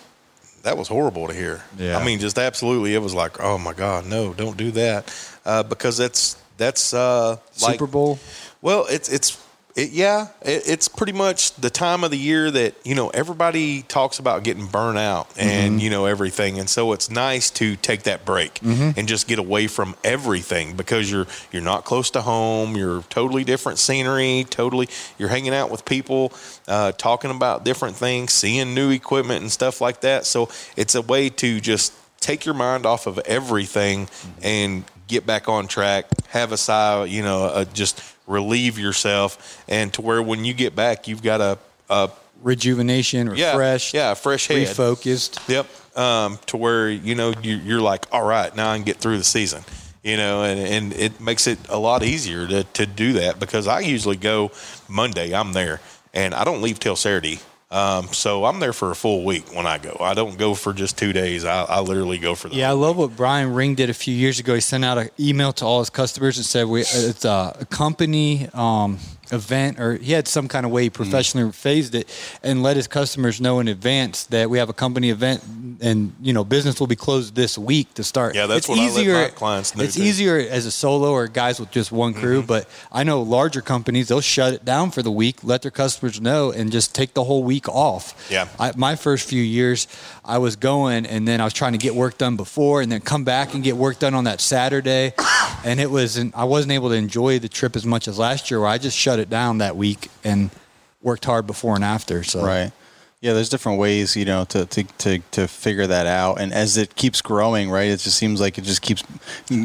that was horrible to hear. Yeah. I mean, just absolutely, it was like, oh my God, no, don't do that. Uh, because that's, that's, uh, like, Super Bowl. well, it's it's it, yeah, it, it's pretty much the time of the year that you know everybody talks about getting burnt out and you know everything, and so it's nice to take that break and just get away from everything because you're you're not close to home, you're totally different scenery, totally you're hanging out with people, uh, talking about different things, seeing new equipment and stuff like that. So it's a way to just take your mind off of everything and get back on track have a sigh you know uh, just relieve yourself. And to where when you get back you've got a, a Rejuvenation, yeah refreshed, yeah a fresh head. refocused. yep. Um, to where you know you, you're like all right now i can get through the season you know and, and it makes it a lot easier to, to do that because i usually go monday i'm there and i don't leave till saturday. Um, so i'm there for a full week when i go. I don't go for just two days. I, I literally go for the Yeah, I love what Brian Ring did a few years ago. He sent out an email to all his customers and said, "We it's a, a company um, event, or he had some kind of way he professionally phased it, and let his customers know in advance that we have a company event, and you know business will be closed this week to start. Yeah, that's what I let my clients know, It's too. easier as a solo or guys with just one crew, Mm-hmm. but I know larger companies they'll shut it down for the week, let their customers know, and just take the whole week off. Yeah. I, my first few years, I was going and then I was trying to get work done before and then come back and get work done on that Saturday. And it was, I wasn't able to enjoy the trip as much as last year where I just shut it down that week and worked hard before and after. So, Right. Yeah, there's different ways, you know, to, to, to, to figure that out. And as it keeps growing, right, it just seems like it just keeps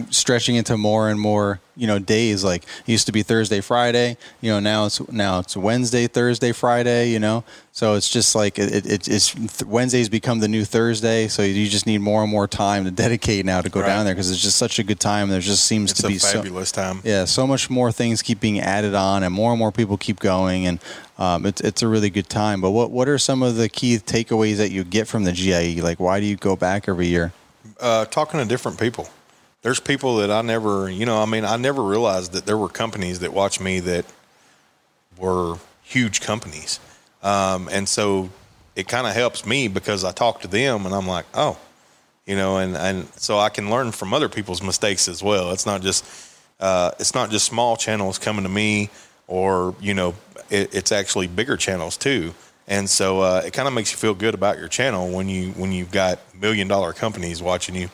stretching into more and more, you know, days. Like it used to be Thursday, Friday, you know, now it's now it's Wednesday, Thursday, Friday, you know. So it's just like it, it, it's Wednesdays become the new Thursday. So you just need more and more time to dedicate now to go Right. down there because it's just such a good time. There just seems it's to be so, fabulous time yeah, so much more things keep being added on, and more and more people keep going, and um, it's it's a really good time. But what what are some of the key takeaways that you get from the GIE? Like, why do you go back every year? uh, talking to different people. There's people that I never, you know, I mean, I never realized that there were companies that watched me that were huge companies. Um, and so it kind of helps me because I talk to them and I'm like, oh, you know, and, and so I can learn from other people's mistakes as well. It's not just, uh, it's not just small channels coming to me or, you know, it, it's actually bigger channels too. And so uh, it kind of makes you feel good about your channel when you when you've got million dollar companies watching you.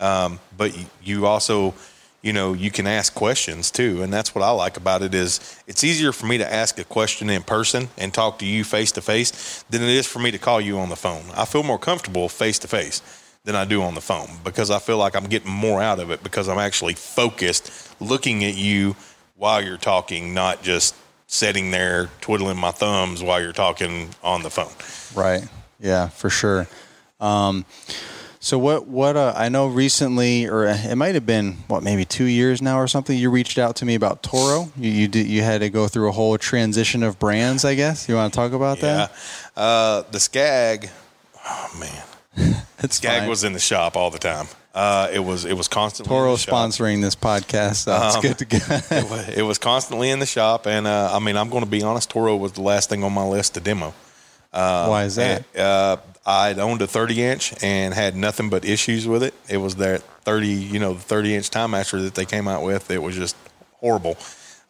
Um, but you- also, you know, you can ask questions too, and that's what I like about it is it's easier for me to ask a question in person and talk to you face to face than it is for me to call you on the phone. I feel more comfortable face to face than I do on the phone because I feel like I'm getting more out of it because I'm actually focused, looking at you while you're talking, not just sitting there twiddling my thumbs while you're talking on the phone. Right. Yeah, for sure. Um, so what what uh, I know recently, or it might have been what maybe two years now or something. You reached out to me about Toro. You you did you had to go through a whole transition of brands. I guess you want to talk about Yeah. that. Uh, the Skag, oh man. It's Skag fine. was in the shop all the time. Uh, it was it was constantly in Toro the shop. sponsoring this podcast. So it's Um, good to go. it, was, it was constantly in the shop, and uh, I mean, I'm going to be honest. Toro was the last thing on my list to demo. Why is that? And, uh, I'd owned a 30 inch and had nothing but issues with it. It was that 30, you know, the 30 inch Time Master that they came out with. It was just horrible.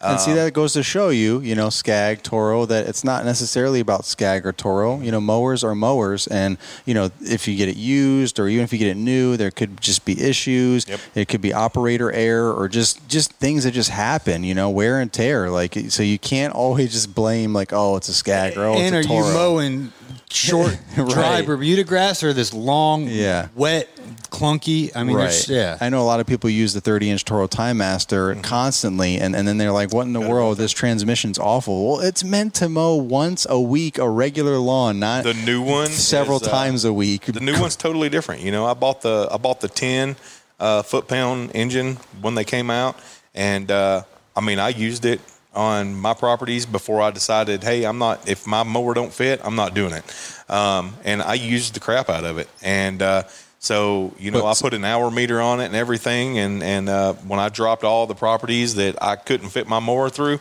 And Um, see, that goes to show you, you know, Skag, Toro, that it's not necessarily about Skag or Toro. You know, mowers are mowers. And, you know, if you get it used or even if you get it new, there could just be issues. Yep. It could be operator error or just, just things that just happen, you know, wear and tear. Like, so you can't always just blame, like, oh, it's a Skag or oh, and it's a you Toro. mowing short, dry Bermuda grass or this long, Yeah. wet, clunky? I mean, there's, yeah. I know a lot of people use the 30 inch Toro Time Master Mm-hmm. constantly, and, and then they're like, what in the world? This transmission's awful. Well, it's meant to mow once a week a regular lawn, not The new one several is, uh, times a week. The new one's totally different. You know, I bought the I bought the 10 uh, foot pound engine when they came out, and uh, I mean, I used it on my properties before I decided, hey, I'm not. If my mower don't fit, I'm not doing it. Um, and I used the crap out of it, and. Uh, so you know, But- I put an hour meter on it and everything, and and uh, when I dropped all the properties that I couldn't fit my mower through,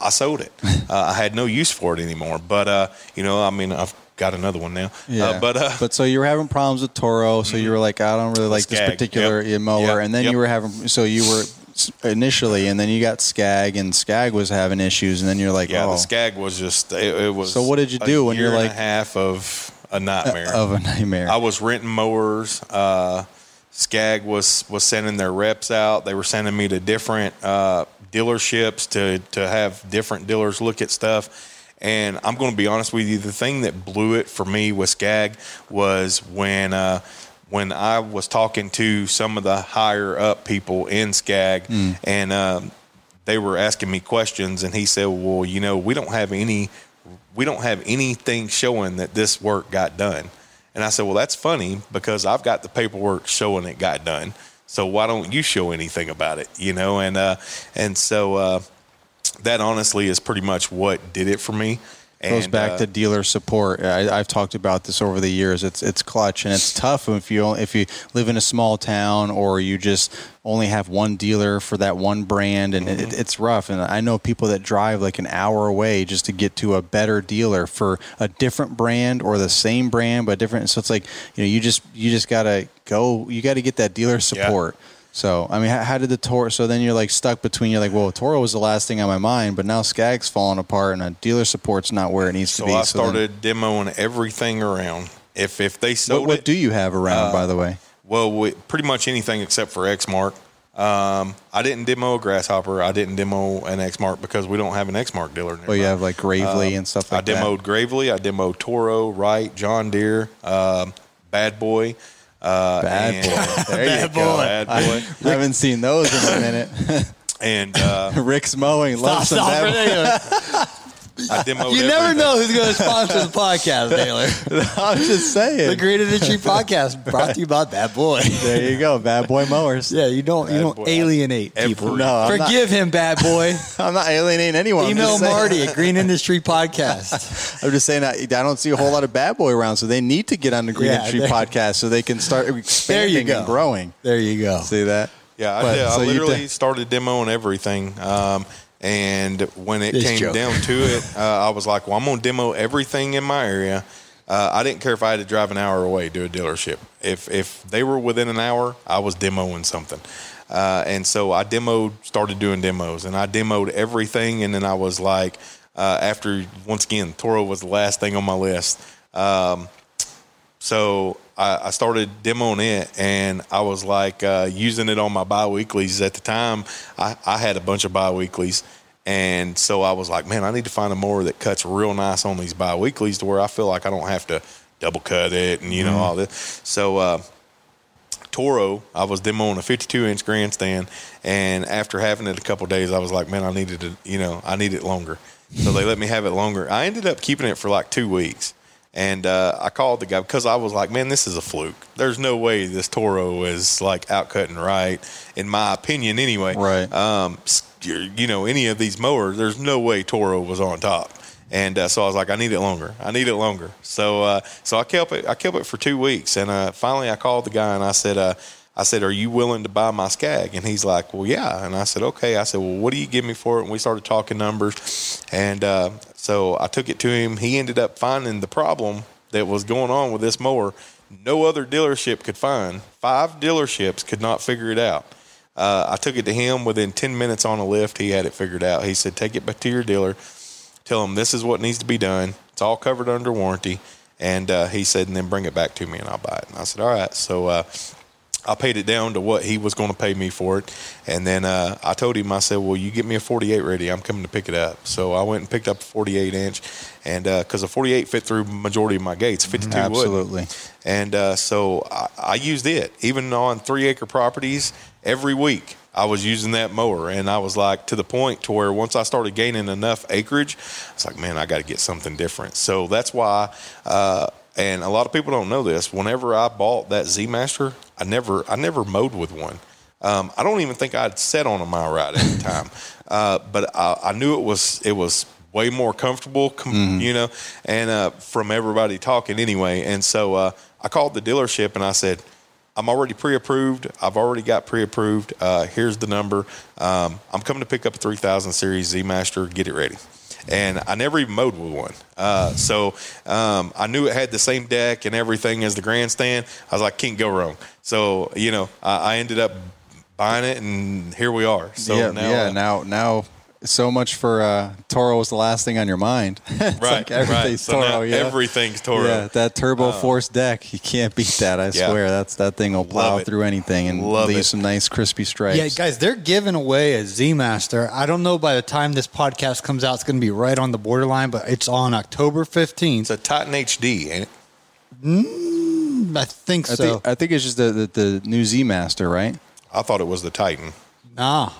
I sold it. uh, I had no use for it anymore. But uh, you know, I mean, I've got another one now. Yeah, Uh, but uh, but so you were having problems with Toro, so you were like, I don't really like this particular yep. mower, Yep, and then yep. you were having, so you were initially, and then you got Skag, and Skag was having issues, and then you're like, Yeah, oh, the Skag was just it, it was. So what did you do when you're like- half of a nightmare? of a nightmare. I was renting mowers. Uh, Skag was was sending their reps out. They were sending me to different uh, dealerships to to have different dealers look at stuff. And I'm going to be honest with you. The thing that blew it for me with Skag was when uh, when I was talking to some of the higher up people in Skag, and um, they were asking me questions, and he said, "Well, you know, we don't have any, we don't have anything showing that this work got done." And I said, "Well, that's funny because I've got the paperwork showing it got done. So why don't you show anything about it? You know?" And uh, and so uh, that honestly is pretty much what did it for me. Goes And, back uh, to dealer support. I, I've talked about this over the years. It's it's clutch and it's tough if you if you live in a small town or you just only have one dealer for that one brand, and Mm-hmm. it, it's rough. And I know people that drive like an hour away just to get to a better dealer for a different brand or the same brand but different. So it's like you know you just you just gotta go. You got to get that dealer support. So I mean, how, how did the Toro? So then you're like stuck between. You're like, well, Toro was the last thing on my mind, but now Skag's falling apart, and a dealer support's not where it needs so to be. So I then- started demoing everything around. If if they sold what, what it, do you have around, by the way? Well, we, pretty much anything except for Exmark. Um, I didn't demo a Grasshopper. I didn't demo an Exmark because we don't have an Exmark dealer. Oh, you have like Gravely and stuff like that. I demoed Gravely. I demoed Toro, Wright, John Deere, um, Bad Boy. Uh. Bad and- boy. There you go. Bad Boy. I haven't seen those in a minute. and uh, Rick's mowing. Love some Stop bad for boy. there. I demoed. You never everything. know who's going to sponsor the podcast, Taylor. I'm just saying. the saying. Great Industry Podcast brought to you by Bad Boy. There you go. Bad boy mowers. Yeah, you don't you don't Boy. alienate Every- people. No, I'm not- Forgive him, Bad Boy. I'm not alienating anyone. Email Marty at Green Industry Podcast. I'm just saying I, I don't see a whole lot of bad boy around, so they need to get on the Green Yeah, Industry podcast so they can start expanding and growing. There you go. See that? Yeah, I, But, did. so I literally started demoing everything. Um, and when it This came joke. down to it, uh, I was like, well, I'm going to demo everything in my area. Uh, I didn't care if I had to drive an hour away to a dealership. If if they were within an hour, I was demoing something. Uh, and so I demoed, started doing demos, and I demoed everything. And then I was like, uh, after once again, Toro was the last thing on my list. Um, so I, I started demoing it, and I was like uh, using it on my biweeklies. At the time, I, I had a bunch of biweeklies, and so I was like, man, I need to find a mower that cuts real nice on these biweeklies to where I feel like I don't have to double cut it and you know all this. So uh, Toro, I was demoing a 52 inch grandstand, and after having it a couple days, I was like, man, I needed to, you know, I need it longer. So they let me have it longer. I ended up keeping it for like two weeks. And uh, I called the guy because I was like, man, this is a fluke. There's no way this Toro is like outcutting right, in my opinion, anyway. Right. Um, you know, any of these mowers, there's no way Toro was on top. And uh, so I was like, I need it longer. I need it longer. So uh, so I kept it. I kept it for two weeks, and uh, finally I called the guy and I said, uh, I said, "Are you willing to buy my Skag?" And he's like, "Well, yeah." And I said, "Okay." I said, "Well, what do you give me for it?" And we started talking numbers, and uh, so I took it to him. He ended up finding the problem that was going on with this mower. No other dealership could find. Five dealerships could not figure it out. Uh, I took it to him within 10 minutes on a lift. He had it figured out. He said, Take it back to your dealer. Tell him this is what needs to be done. It's all covered under warranty. And uh, he said, And then bring it back to me and I'll buy it. And I said, All right. So uh, I paid it down to what he was going to pay me for it. And then uh, I told him, I said, Well, you get me a 48 ready. I'm coming to pick it up. So I went and picked up a 48 inch. And because a 48 fit through majority of my gates, 52 would. Absolutely. And uh, so I, I used it, even on three acre properties, every week. I was using that mower, and I was like to the point to where once I started gaining enough acreage, it's like, man, I got to get something different. So that's why, uh, and a lot of people don't know this. Whenever I bought that Z Master, I never, I never mowed with one. Um, I don't even think I'd set on a mile ride at the time, uh, but I, I knew it was it was way more comfortable, com- you know, and uh, from everybody talking anyway. And so uh, I called the dealership and I said, I'm already pre-approved. I've already got pre-approved. Uh, here's the number. Um, I'm coming to pick up a 3000 series Z Master. Get it ready. And I never even mowed with one. Uh, so um, I knew it had the same deck and everything as the grandstand. I was like, can't go wrong. So, you know, I, I ended up buying it and here we are. So yeah, now, yeah. Now, now, so much for uh, Toro was the last thing on your mind. It's right, like everything's right. So Toro. now yeah. everything's Toro. Yeah, that turbo force deck, you can't beat that. I Yeah. swear, that's that thing will plow Love it. through anything and Love leave it. some nice crispy stripes. Yeah, guys, they're giving away a Z Master. I don't know by the time this podcast comes out, it's going to be right on the borderline, but it's on October fifteenth. It's 15th. a Titan HD, ain't it? I think I so. think I think it's just the, the the new Z Master, right? I thought it was the Titan. nah,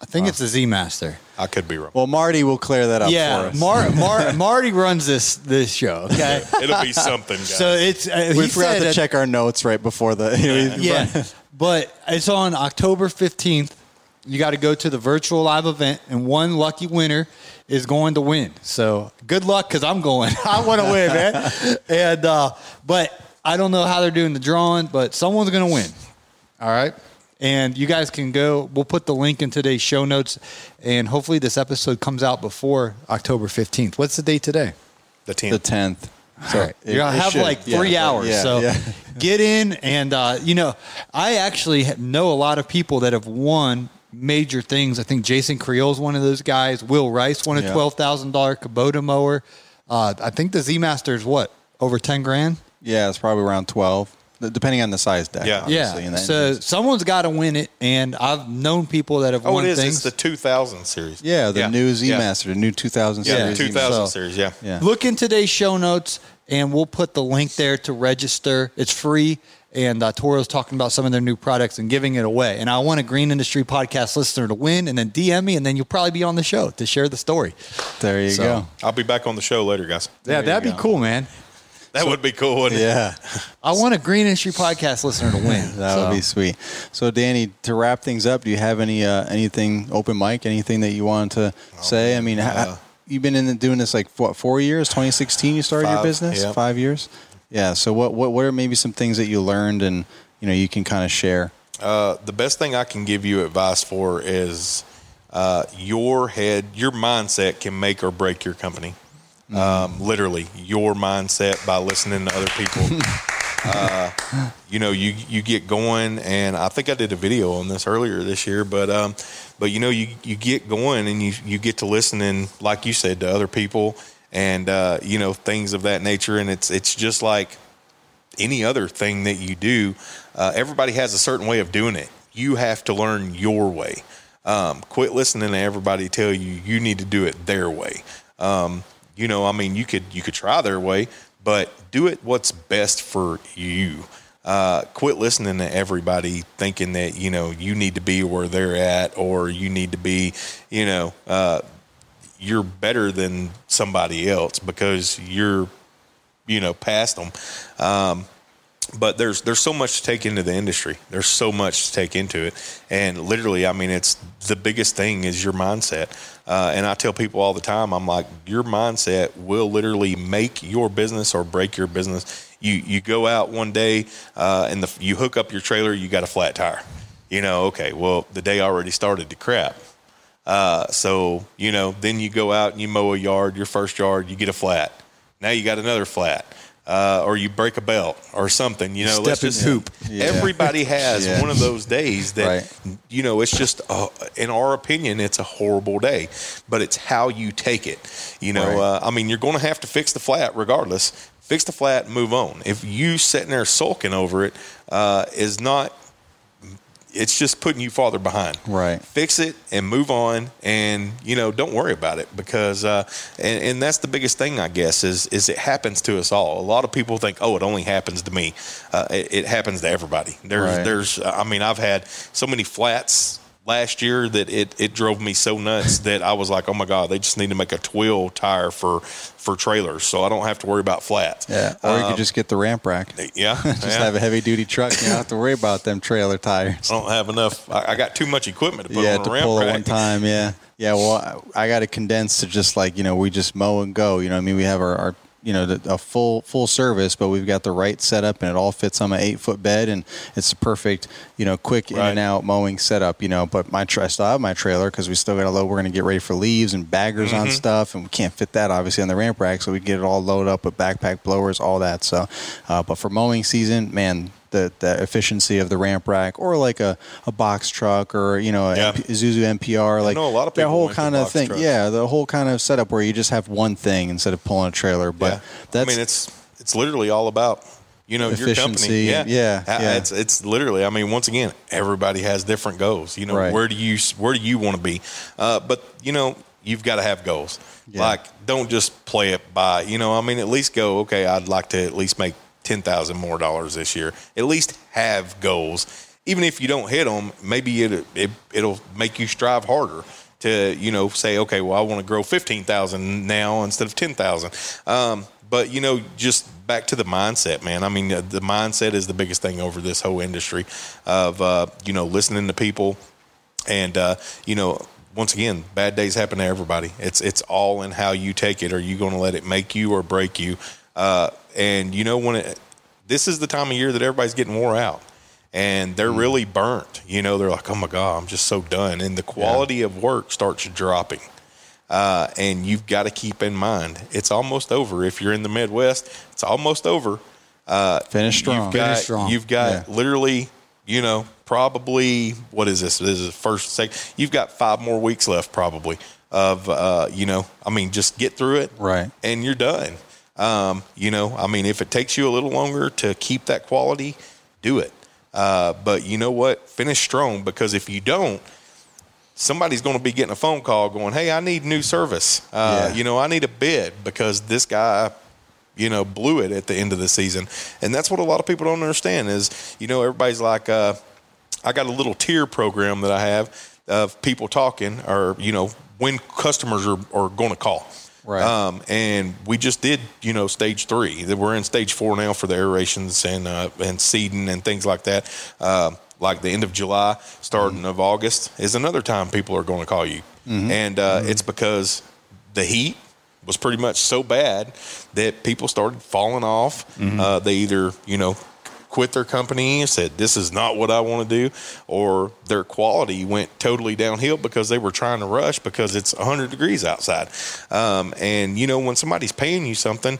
I think it's a Z Master. I could be wrong. Well, Marty will clear that up for Yeah, us. Mar- Mar- Marty runs this this show. Okay, It'll be something, guys. so it's uh, we he forgot said to that- check our notes right before the. Yeah, but it's on October fifteenth. You got to go to the virtual live event, and one lucky winner is going to win. So good luck, because I'm going. I want to win, man. And uh, but I don't know how they're doing the drawing, but someone's going to win. All right. And you guys can go. We'll put the link in today's show notes, and hopefully this episode comes out before October 15th. What's the date today? the 10th. the tenth. All right. You're gonna have like three hours. so get in and uh, you know, I actually know a lot of people that have won major things. I think Jason Creel's one of those guys. Will Rice won a Yeah. twelve thousand dollar Kubota mower. Uh, I think the Z Master is what over ten grand. Yeah, it's probably around twelve, depending on the size deck. Yeah. Yeah. that So engines. someone's got to win it, and I've known people that have Oh, won it is. things. It's the 2000 series. yeah, the new Z yeah. Master, the new two thousand Yeah, series. the Z 2000 So- series. Yeah. Yeah. Look in today's show notes, and we'll put the link there to register. It's free, and uh, Toro's talking about some of their new products and giving it away. And I want a Green Industry Podcast listener to win, and then DM me, and then you'll probably be on the show to share the story. There you So- go. I'll be back on the show later, guys. Yeah, you that'd be go. cool, man. That would be cool, wouldn't it? Yeah, I want a Green Industry Podcast listener to win. that So- would be sweet. So, Danny, to wrap things up, do you have any uh, anything open mic? Anything that you wanted to Oh, say? I mean, ha- you've been in the, doing this like what, four years? 2016, you started your business. yeah. Five years. Yeah. So, what what what are maybe some things that you learned and you know you can kind of share? Uh, the best thing I can give you advice for is uh, your head, your mindset can make or break your company. Um, literally, your mindset by listening to other people. uh, you know, you you get going, and I think I did a video on this earlier this year, but um, but you know, you you get going, and you you get to listening, like you said, to other people, and uh, you know things of that nature, and it's it's just like any other thing that you do, uh, everybody has a certain way of doing it. You have to learn your way. Um, quit listening to everybody tell you you need to do it their way. Um, you know, I mean, you could you could try their way, but do it what's best for you. Uh, quit listening to everybody thinking that you know you need to be where they're at or you need to be, you know, uh, you're better than somebody else because you're you know past them. Um, but there's there's so much to take into the industry. There's so much to take into it, and literally, I mean, it's the biggest thing is your mindset. Uh, and I tell people all the time, I'm like, your mindset will literally make your business or break your business you you go out one day uh, and the, you hook up your trailer, you got a flat tire. You know, okay, well the day already started to crap. Uh, so you know, then you go out and you mow a yard, your first yard, you get a flat. Now you got another flat. Uh, or you break a belt or something, you know. Step let's in just poop. Yeah. Everybody has Yeah. one of those days that, Right. you know, it's just, uh, in our opinion, it's a horrible day, but it's how you take it. You know, Right. uh, I mean, you're going to have to fix the flat regardless. Fix the flat move on. If you sitting there sulking over it, uh, is not. It's just putting you farther behind. Right. Fix it and move on, and you know, don't worry about it because, uh, and, and that's the biggest thing, I guess, is is it happens to us all. A lot of people think, oh, it only happens to me. Uh, it, it happens to everybody. There's, Right. there's, I mean, I've had so many flats last year that it, it drove me so nuts that I was like, oh my god, they just need to make a Tweel tire for for trailers, so I don't have to worry about flats. Yeah. Or you Um, could just get the ramp rack. yeah, Just yeah. have a heavy duty truck. You don't have to worry about them trailer tires. I don't have enough. I, I got too much equipment to put yeah, on to ramp pull rack. one time. Yeah, yeah. Well, I, I got to condense to just like you know we just mow and go. You know, what I mean, we have our, our you know the, a full full service, but we've got the right setup and it all fits on my eight foot bed, and it's the perfect you know quick in and out mowing setup. You know, but my tra- I still have my trailer because we still got to load. We're going to get ready for leaves and baggers Mm-hmm. on stuff, and we can't fit that obviously on the ramp rack, so we get it all loaded up with backpack blowers, all that. So, uh, but for mowing season, man. The, the efficiency of the ramp rack, or like a, a box truck, or you know, a Yeah. Isuzu NPR, like know a lot of that whole kind of thing. trucks. Yeah, the whole kind of setup where you just have one thing instead of pulling a trailer. But yeah. that's I mean, it's it's literally all about you know your company. Yeah, yeah, Uh, yeah. It's it's literally. I mean, once again, everybody has different goals. You know, Right. where do you where do you want to be? Uh, but you know, you've got to have goals. Yeah. Like, don't just play it by. You know, I mean, at least go. Okay, I'd like to at least make ten thousand more dollars this year. At least have goals. Even if you don't hit them, maybe it, it it'll make you strive harder to you know say okay well I want to grow fifteen thousand now instead of ten thousand. Um, but you know just back to the mindset, man. I mean uh, the mindset is the biggest thing over this whole industry of uh, you know listening to people and uh, you know once again bad days happen to everybody it's it's all in how you take it are you going to let it make you or break you uh, and you know when it this is the time of year that everybody's getting wore out and they're really burnt you know they're like oh my god i'm just so done and the quality of work starts dropping uh, and you've got to keep in mind it's almost over if you're in the midwest it's almost over uh, Finish strong. You've got, Finish strong. You've got Yeah. literally, you know, probably what is this? This is the first sec. You've got five more weeks left, probably. Of uh, you know, I mean, just get through it, Right. And you're done. Um, you know, I mean, if it takes you a little longer to keep that quality, do it. Uh, but you know what? Finish strong because if you don't, somebody's going to be getting a phone call going, "Hey, I need new service. Uh, Yeah. You know, I need a bid because this guy, you know, blew it at the end of the season." And that's what a lot of people don't understand is, you know, everybody's like, uh, "I got a little tier program that I have of people talking, or you know, when customers are, are going to call." Right. Um, and we just did, you know, stage three. That We're in stage four now for the aerations and uh, and seeding and things like that. Uh, like the end of July, starting of August is another time people are going to call you, and uh, it's because the heat was pretty much so bad that people started falling off. Uh, they either, you know, quit their company and said, This is not what I want to do, or their quality went totally downhill because they were trying to rush because it's 100 degrees outside. Um, and, you know, when somebody's paying you something,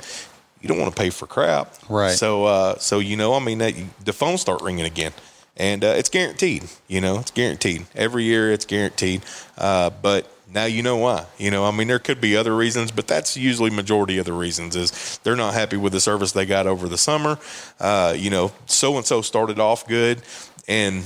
you don't want to pay for crap. Right. So, uh, so you know, I mean, that, the phones start ringing again. And uh, it's guaranteed, you know, it's guaranteed. Every year it's guaranteed. Uh, but now you know why. You know, I mean, there could be other reasons, but that's usually majority of the reasons is they're not happy with the service they got over the summer. Uh, you know, so and so started off good, and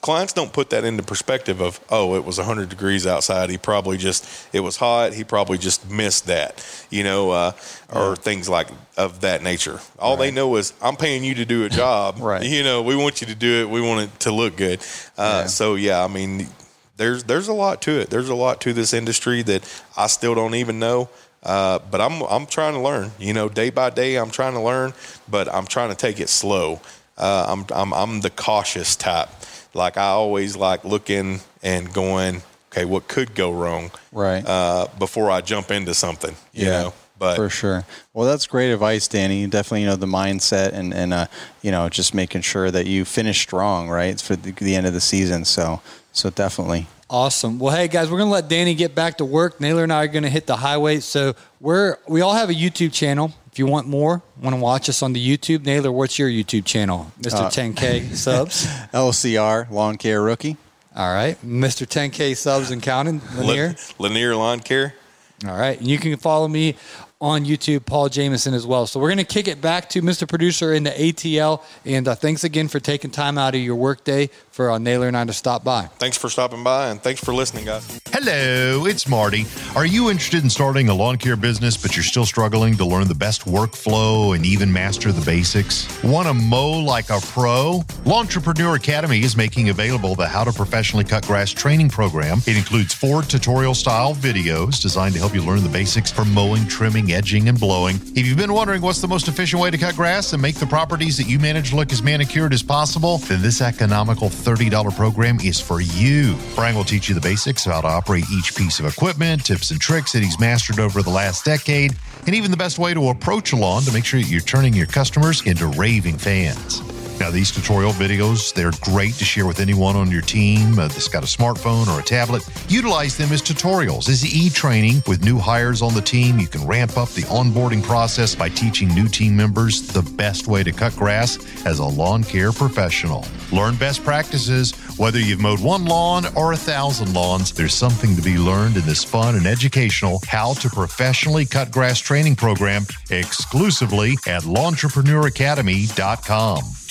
clients don't put that into perspective of oh it was 100 degrees outside he probably just it was hot he probably just missed that you know uh, or things like of that nature all they know is i'm paying you to do a job Right. you know we want you to do it we want it to look good uh, Yeah. so yeah i mean there's there's a lot to it there's a lot to this industry that i still don't even know uh, but I'm I'm trying to learn. You know, day by day, I'm trying to learn, but I'm trying to take it slow. Uh, I'm I'm I'm the cautious type. Like I always like looking and going, okay, what could go wrong? Right. Uh, before I jump into something, you Yeah. know. But For sure. Well, that's great advice, Danny. Definitely, you know, the mindset and and uh, you know, just making sure that you finish strong, right, for the, the end of the season. So, so definitely. Awesome. Well, hey guys, we're gonna let Danny get back to work. Naylor and I are gonna hit the highway. So we're we all have a YouTube channel. If you want more, want to watch us on the YouTube, Naylor, what's your YouTube channel? Mr. 10K uh, subs. LCR Lawn Care Rookie. All right, Mr. 10K subs and counting. Lanier. Lanier Lawn Care. All right. And you can follow me on YouTube, Paul Jamison, as well. So we're going to kick it back to Mr. Producer in the ATL. And uh, thanks again for taking time out of your workday for uh, Naylor and I to stop by. Thanks for stopping by and thanks for listening, guys. Hello, it's Marty. Are you interested in starting a lawn care business, but you're still struggling to learn the best workflow and even master the basics? Want to mow like a pro? Lawntrepreneur Academy is making available the How to Professionally Cut Grass training program. It includes four tutorial style videos designed to help you learn the basics for mowing, trimming, edging, and blowing. If you've been wondering what's the most efficient way to cut grass and make the properties that you manage look as manicured as possible, then this economical $30 program is for you. Brian will teach you the basics of how to operate each piece of equipment, tips and tricks that he's mastered over the last decade, and even the best way to approach a lawn to make sure that you're turning your customers into raving fans. Now, these tutorial videos, they're great to share with anyone on your team uh, that's got a smartphone or a tablet. Utilize them as tutorials, as e-training. With new hires on the team, you can ramp up the onboarding process by teaching new team members the best way to cut grass as a lawn care professional. Learn best practices. Whether you've mowed one lawn or a thousand lawns, there's something to be learned in this fun and educational How to Professionally Cut Grass training program exclusively at LawnTrepreneurAcademy.com.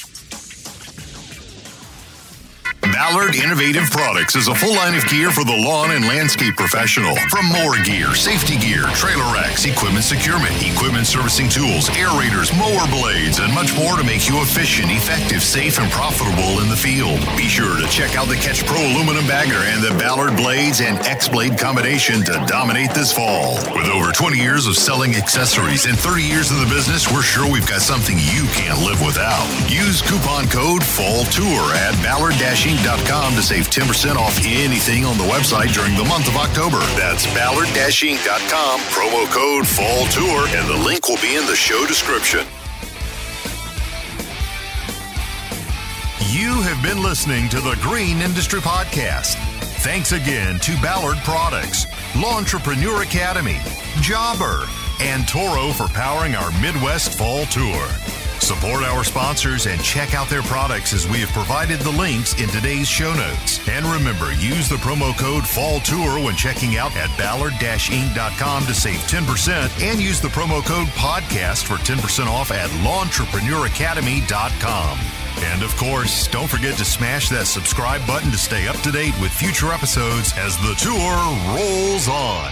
Ballard Innovative Products is a full line of gear for the lawn and landscape professional. From mower gear, safety gear, trailer racks, equipment securement, equipment servicing tools, aerators, mower blades, and much more to make you efficient, effective, safe, and profitable in the field. Be sure to check out the Catch Pro aluminum bagger and the Ballard blades and X blade combination to dominate this fall. With over 20 years of selling accessories and 30 years in the business, we're sure we've got something you can't live without. Use coupon code FALL TOUR at ballard-inc.com to save 10% off anything on the website during the month of October. That's ballard-inc.com, promo code FALL TOUR, and the link will be in the show description. You have been listening to the Green Industry Podcast. Thanks again to Ballard Products, Lawntrepreneur Academy, Jobber, and Toro for powering our Midwest Fall Tour. Support our sponsors and check out their products as we have provided the links in today's show notes. And remember, use the promo code Fall Tour when checking out at ballard-inc.com to save 10% and use the promo code podcast for 10% off at lawntrepreneur-academy.com. And of course, don't forget to smash that subscribe button to stay up to date with future episodes as the tour rolls on.